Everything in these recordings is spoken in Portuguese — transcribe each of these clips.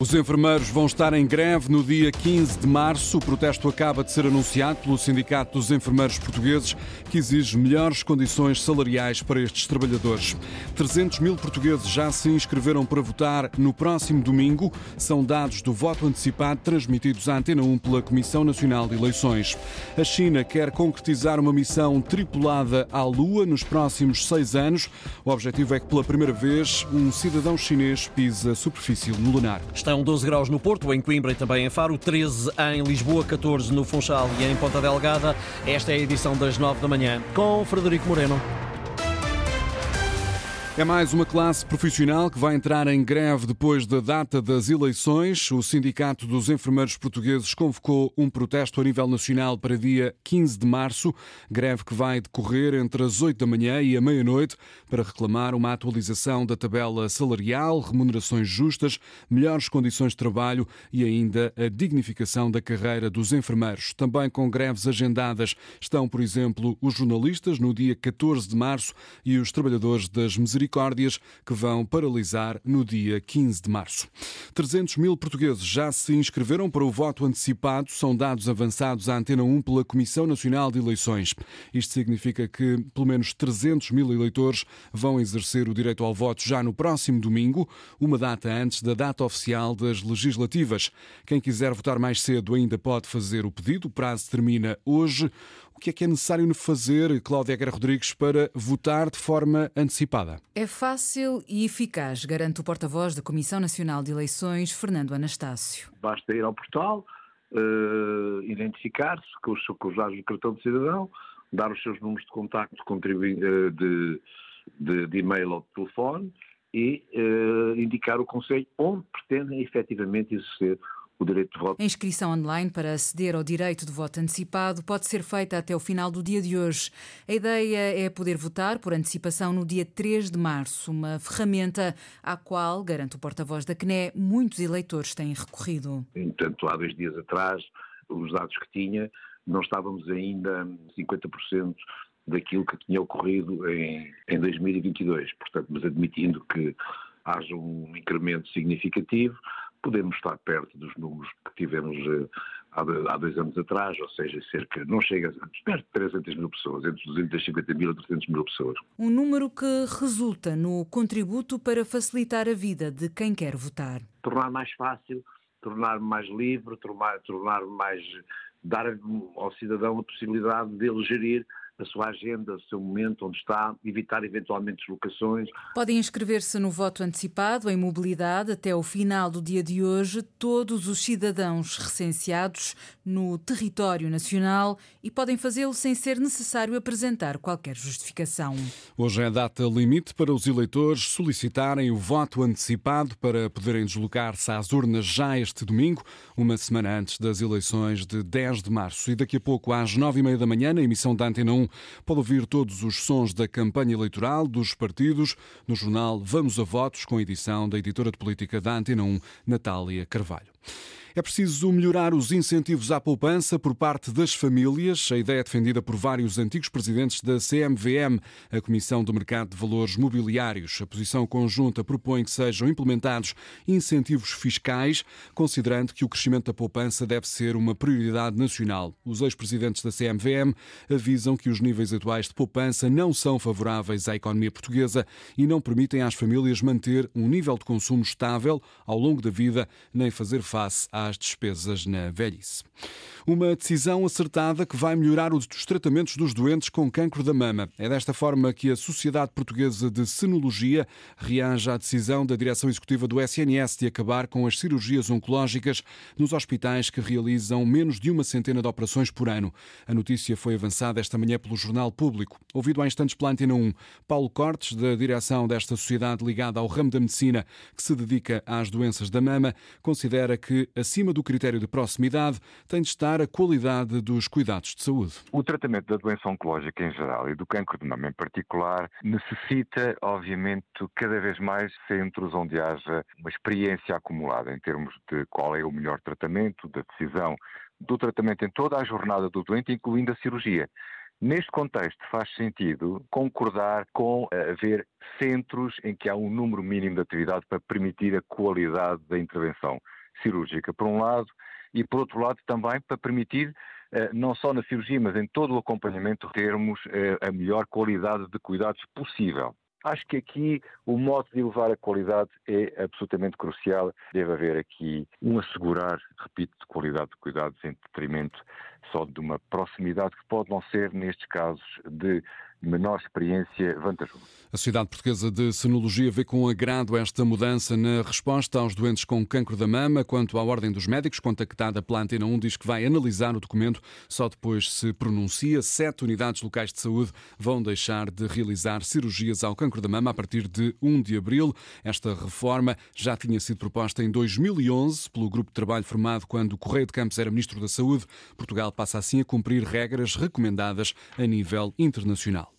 Os enfermeiros vão estar em greve no dia 15 de março. O protesto acaba de ser anunciado pelo Sindicato dos Enfermeiros Portugueses, que exige melhores condições salariais para estes trabalhadores. 300 mil portugueses já se inscreveram para votar no próximo domingo. São dados do voto antecipado transmitidos à Antena 1 pela Comissão Nacional de Eleições. A China quer concretizar uma missão tripulada à Lua nos próximos seis anos. O objetivo é que, pela primeira vez, um cidadão chinês pise a superfície lunar. Estão 12 graus no Porto, em Coimbra e também em Faro, 13 em Lisboa, 14 no Funchal e em Ponta Delgada. Esta é a edição das 9 da manhã, com Frederico Moreno. É mais uma classe profissional que vai entrar em greve depois da data das eleições. O Sindicato dos Enfermeiros Portugueses convocou um protesto a nível nacional para dia 15 de março, greve que vai decorrer entre as 8 da manhã e a meia-noite para reclamar uma atualização da tabela salarial, remunerações justas, melhores condições de trabalho e ainda a dignificação da carreira dos enfermeiros. Também com greves agendadas estão, por exemplo, os jornalistas no dia 14 de março e os trabalhadores das misericórdias misericórdias que vão paralisar no dia 15 de março. 300 mil portugueses já se inscreveram para o voto antecipado, são dados avançados à Antena 1 pela Comissão Nacional de Eleições. Isto significa que pelo menos 300 mil eleitores vão exercer o direito ao voto já no próximo domingo, uma data antes da data oficial das legislativas. Quem quiser votar mais cedo ainda pode fazer o pedido, o prazo termina hoje. O que é que é necessário fazer, Cláudia Guerra Rodrigues, para votar de forma antecipada? É fácil e eficaz, garante o porta-voz da Comissão Nacional de Eleições, Fernando Anastácio. Basta ir ao portal, uh, identificar-se com os, com os dados do cartão de cidadão, dar os seus números de contacto de, de, de, de e-mail ou de telefone e uh, indicar o Conselho onde pretendem efetivamente exercer o direito de voto. A inscrição online para aceder ao direito de voto antecipado pode ser feita até o final do dia de hoje. A ideia é poder votar por antecipação no dia 3 de março, uma ferramenta à qual, garante o porta-voz da CNE, muitos eleitores têm recorrido. Entanto, há dois dias atrás, os dados que tinha, não estávamos ainda 50% daquilo que tinha ocorrido em, em 2022. Portanto, mas admitindo que haja um incremento significativo, podemos estar perto dos números que tivemos eh, há dois anos atrás, ou seja, cerca, não chega, perto de 300 mil pessoas, entre 250 mil e 300 mil pessoas. Um número que resulta no contributo para facilitar a vida de quem quer votar. Tornar mais fácil, tornar mais livre, tornar, tornar mais, dar ao cidadão a possibilidade de ele gerir a sua agenda, o seu momento, onde está, evitar eventualmente deslocações. Podem inscrever-se no voto antecipado em mobilidade até o final do dia de hoje todos os cidadãos recenseados no território nacional e podem fazê-lo sem ser necessário apresentar qualquer justificação. Hoje é a data limite para os eleitores solicitarem o voto antecipado para poderem deslocar-se às urnas já este domingo, uma semana antes das eleições de 10 de março. E daqui a pouco, às nove e meia da manhã, na emissão da Antena 1, pode ouvir todos os sons da campanha eleitoral dos partidos no jornal Vamos a Votos, com edição da editora de política da Antena 1, Natália Carvalho. É preciso melhorar os incentivos à poupança por parte das famílias. A ideia é defendida por vários antigos presidentes da CMVM, a Comissão do Mercado de Valores Mobiliários. A posição conjunta propõe que sejam implementados incentivos fiscais, considerando que o crescimento da poupança deve ser uma prioridade nacional. Os ex-presidentes da CMVM avisam que os níveis atuais de poupança não são favoráveis à economia portuguesa e não permitem às famílias manter um nível de consumo estável ao longo da vida, nem fazer face à às despesas na velhice. Uma decisão acertada que vai melhorar os tratamentos dos doentes com cancro da mama. É desta forma que a Sociedade Portuguesa de Senologia reage à decisão da direção executiva do SNS de acabar com as cirurgias oncológicas nos hospitais que realizam menos de uma centena de operações por ano. A notícia foi avançada esta manhã pelo Jornal Público. Ouvido há instantes pela Antena 1, Paulo Cortes, da direção desta sociedade ligada ao ramo da medicina que se dedica às doenças da mama, considera que acima do critério de proximidade, tem de estar a qualidade dos cuidados de saúde. O tratamento da doença oncológica em geral e do cancro de mama em particular necessita, obviamente, cada vez mais centros onde haja uma experiência acumulada em termos de qual é o melhor tratamento, da decisão do tratamento em toda a jornada do doente, incluindo a cirurgia. Neste contexto, faz sentido concordar com haver centros em que há um número mínimo de atividade para permitir a qualidade da intervenção cirúrgica, por um lado, e por outro lado também para permitir, eh, não só na cirurgia, mas em todo o acompanhamento, termos eh, a melhor qualidade de cuidados possível. Acho que aqui o modo de elevar a qualidade é absolutamente crucial. Deve haver aqui um assegurar, repito, de qualidade de cuidados em detrimento só de uma proximidade que pode não ser, nestes casos, de menor experiência vantajoso. A Sociedade Portuguesa de Senologia vê com agrado esta mudança na resposta aos doentes com cancro da mama. Quanto à Ordem dos Médicos, contactada pela Antena 1, diz que vai analisar o documento, só depois se pronuncia. Sete unidades locais de saúde vão deixar de realizar cirurgias ao cancro da mama a partir de 1 de abril. Esta reforma já tinha sido proposta em 2011 pelo grupo de trabalho formado quando Correio de Campos era Ministro da Saúde. Portugal passa assim a cumprir regras recomendadas a nível internacional.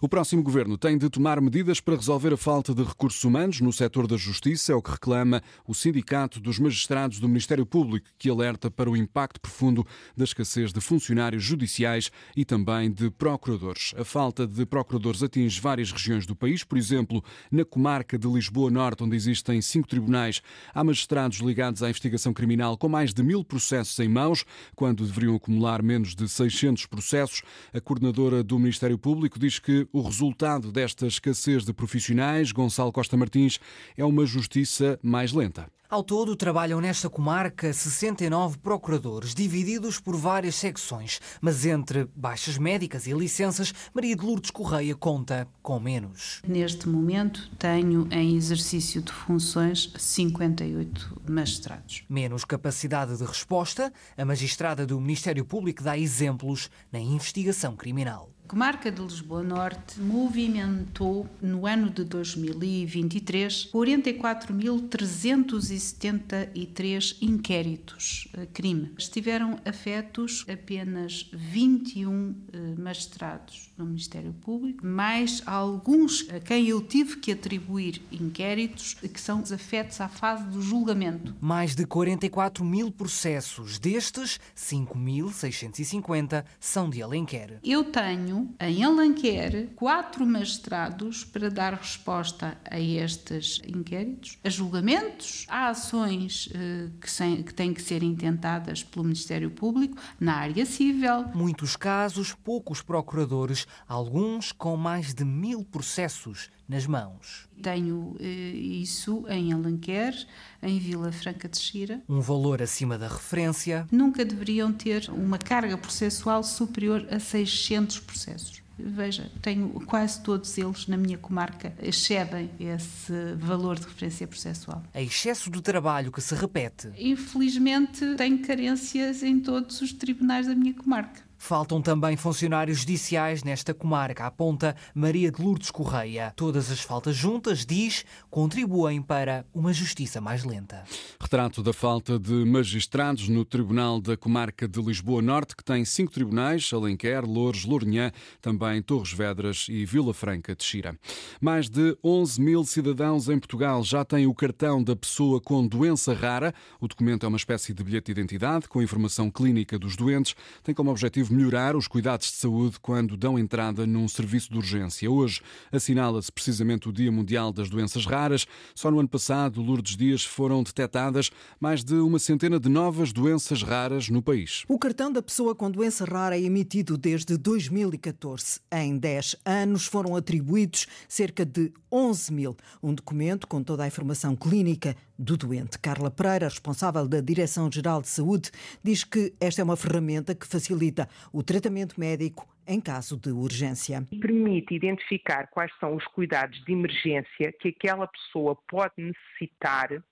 O próximo governo tem de tomar medidas para resolver a falta de recursos humanos no setor da justiça, é o que reclama o Sindicato dos Magistrados do Ministério Público, que alerta para o impacto profundo da escassez de funcionários judiciais e também de procuradores. A falta de procuradores atinge várias regiões do país, por exemplo, na comarca de Lisboa Norte, onde existem cinco tribunais, há magistrados ligados à investigação criminal com mais de mil processos em mãos, quando deveriam acumular menos de 600 processos. A coordenadora do Ministério Público diz que o resultado desta escassez de profissionais, Gonçalo Costa Martins, é uma justiça mais lenta. Ao todo, trabalham nesta comarca 69 procuradores, divididos por várias secções, mas entre baixas médicas e licenças, Maria de Lourdes Correia conta com menos. Neste momento, tenho em exercício de funções 58 magistrados. Menos capacidade de resposta, a magistrada do Ministério Público dá exemplos na investigação criminal comarca de Lisboa Norte movimentou no ano de 2023 44.373 inquéritos a crime. Estiveram afetos apenas 21 eh, magistrados no Ministério Público, mais alguns a quem eu tive que atribuir inquéritos que são afetos à fase do julgamento. Mais de 44 mil processos, destes 5.650 são de Alenquer. Eu tenho em Alenquer quatro magistrados para dar resposta a estes inquéritos, a julgamentos, a ações eh, que, sem, que têm que ser intentadas pelo Ministério Público na área civil. Muitos casos, poucos procuradores, alguns com mais de mil processos nas mãos. Tenho eh, isso em Alenquer, em Vila Franca de Xira. Um valor acima da referência. Nunca deveriam ter uma carga processual superior a 600 processos. Veja, tenho quase todos eles na minha comarca excedem esse valor de referência processual. É excesso de trabalho que se repete. Infelizmente, tenho carências em todos os tribunais da minha comarca. Faltam também funcionários judiciais nesta comarca, aponta Maria de Lourdes Correia. Todas as faltas juntas, diz, contribuem para uma justiça mais lenta. Retrato da falta de magistrados no Tribunal da Comarca de Lisboa Norte, que tem cinco tribunais, Alenquer, Loures, Lourinhã, também Torres Vedras e Vila Franca de Xira. Mais de 11 mil cidadãos em Portugal já têm o cartão da pessoa com doença rara. O documento é uma espécie de bilhete de identidade com informação clínica dos doentes. Tem como objetivo melhorar os cuidados de saúde quando dão entrada num serviço de urgência. Hoje assinala-se precisamente o Dia Mundial das Doenças Raras. Só no ano passado, Lourdes Dias, foram detectadas mais de uma centena de novas doenças raras no país. O cartão da pessoa com doença rara é emitido desde 2014. Em 10 anos foram atribuídos cerca de 11 mil. Um documento com toda a informação clínica do doente. Carla Pereira, responsável da Direção-Geral de Saúde, diz que esta é uma ferramenta que facilita o tratamento médico em caso de urgência. Permite identificar quais são os cuidados de emergência que aquela pessoa pode necessitar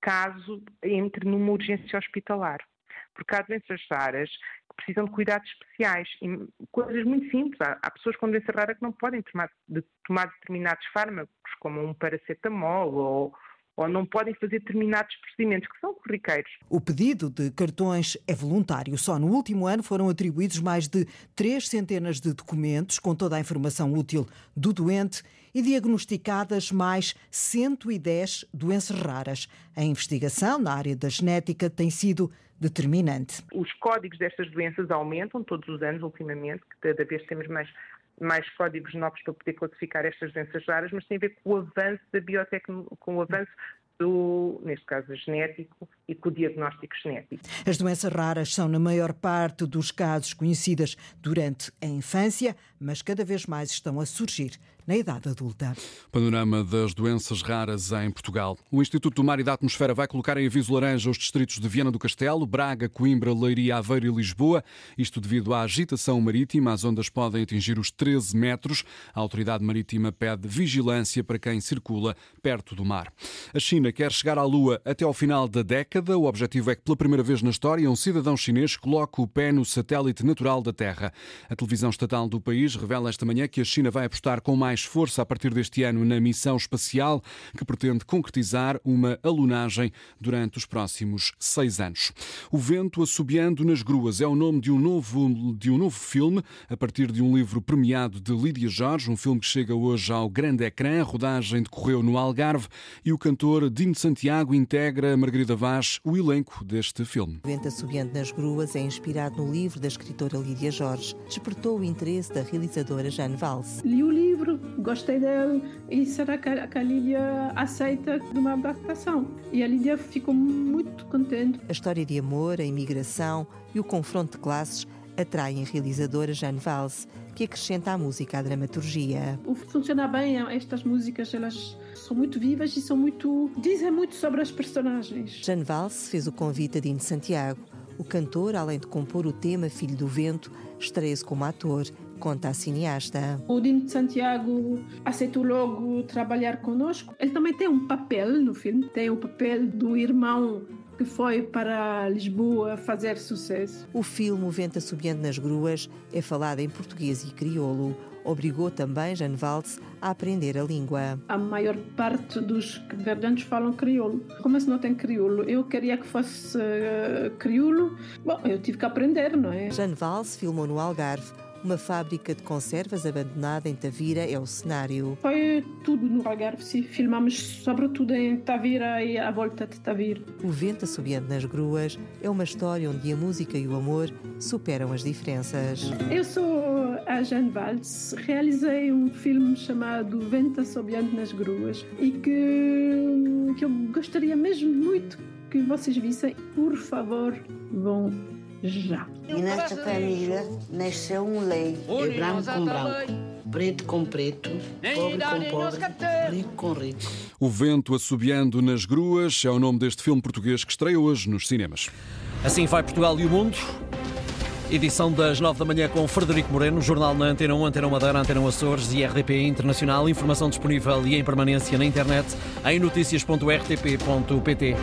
caso entre numa urgência hospitalar. Porque há doenças raras que precisam de cuidados especiais, coisas muito simples. Há, pessoas com doença rara que não podem tomar, de, tomar determinados fármacos, como um paracetamol ou ou não podem fazer determinados procedimentos que são corriqueiros. O pedido de cartões é voluntário. Só no último ano foram atribuídos mais de três centenas de documentos com toda a informação útil do doente e diagnosticadas mais 110 doenças raras. A investigação na área da genética tem sido determinante. Os códigos destas doenças aumentam todos os anos, ultimamente, cada vez temos mais mais códigos novos para poder classificar estas doenças raras, mas tem a ver com o avanço da biotecnologia, com o avanço do, neste caso, genético e com o diagnóstico genético. As doenças raras são, na maior parte dos casos, conhecidas durante a infância, mas cada vez mais estão a surgir na idade adulta. Panorama das doenças raras em Portugal. O Instituto do Mar e da Atmosfera vai colocar em aviso laranja os distritos de Viana do Castelo, Braga, Coimbra, Leiria, Aveiro e Lisboa. Isto devido à agitação marítima. As ondas podem atingir os 13 metros. A autoridade marítima pede vigilância para quem circula perto do mar. A China quer chegar à Lua até ao final da década. O objetivo é que, pela primeira vez na história, um cidadão chinês coloque o pé no satélite natural da Terra. A televisão estatal do país revela esta manhã que a China vai apostar com mais mais força a partir deste ano na missão espacial que pretende concretizar uma alunagem durante os próximos seis anos. O Vento Assobiando nas Gruas é o nome de um novo, de um novo filme a partir de um livro premiado de Lídia Jorge, um filme que chega hoje ao grande ecrã. A rodagem decorreu no Algarve e o cantor Dino Santiago integra Margarida Vaz o elenco deste filme. O Vento Assobiando nas Gruas é inspirado no livro da escritora Lídia Jorge. Despertou o interesse da realizadora Jane Valls. Li o livro, gostei dele e será que a, Lídia aceita de uma adaptação? E a Lídia ficou muito contente. A história de amor, a imigração e o confronto de classes atraem a realizadora Jane Valls, que acrescenta à música a dramaturgia. Funciona bem, estas músicas, elas são muito vivas e são muito. dizem muito sobre as personagens. Jane Valls fez o convite a Dino Santiago. O cantor, além de compor o tema Filho do Vento, estreia-se como ator conta a cineasta. O Dino de Santiago aceitou logo trabalhar conosco. Ele também tem um papel no filme, tem o papel do irmão que foi para Lisboa fazer sucesso. O filme O Vento Assobiando nas Gruas é falado em português e crioulo. Obrigou também Jane Valls a aprender a língua. A maior parte dos verdantes falam crioulo. Como se não tem crioulo? Eu queria que fosse uh, crioulo. Bom, eu tive que aprender, não é? Jane Valls filmou no Algarve uma fábrica de conservas abandonada em Tavira é o cenário. Foi tudo no Algarve, sim. Filmamos sobretudo em Tavira e à volta de Tavira. O Vento Assobiando nas Gruas é uma história onde a música e o amor superam as diferenças. Eu sou a Jane Valls. Realizei um filme chamado Vento Assobiando nas Gruas e que, que eu gostaria mesmo muito que vocês vissem. Por favor, vão já. E nesta família nasceu um lei. É branco com branco, preto com preto, pobre com pobre, rico com rico. O Vento Assobiando nas Gruas é o nome deste filme português que estreia hoje nos cinemas. Assim vai Portugal e o mundo. Edição das 9 da manhã com Frederico Moreno, jornal na Antena 1, Antena Madeira, Antena Açores e RDP Internacional. Informação disponível e em permanência na internet em notícias.rtp.pt.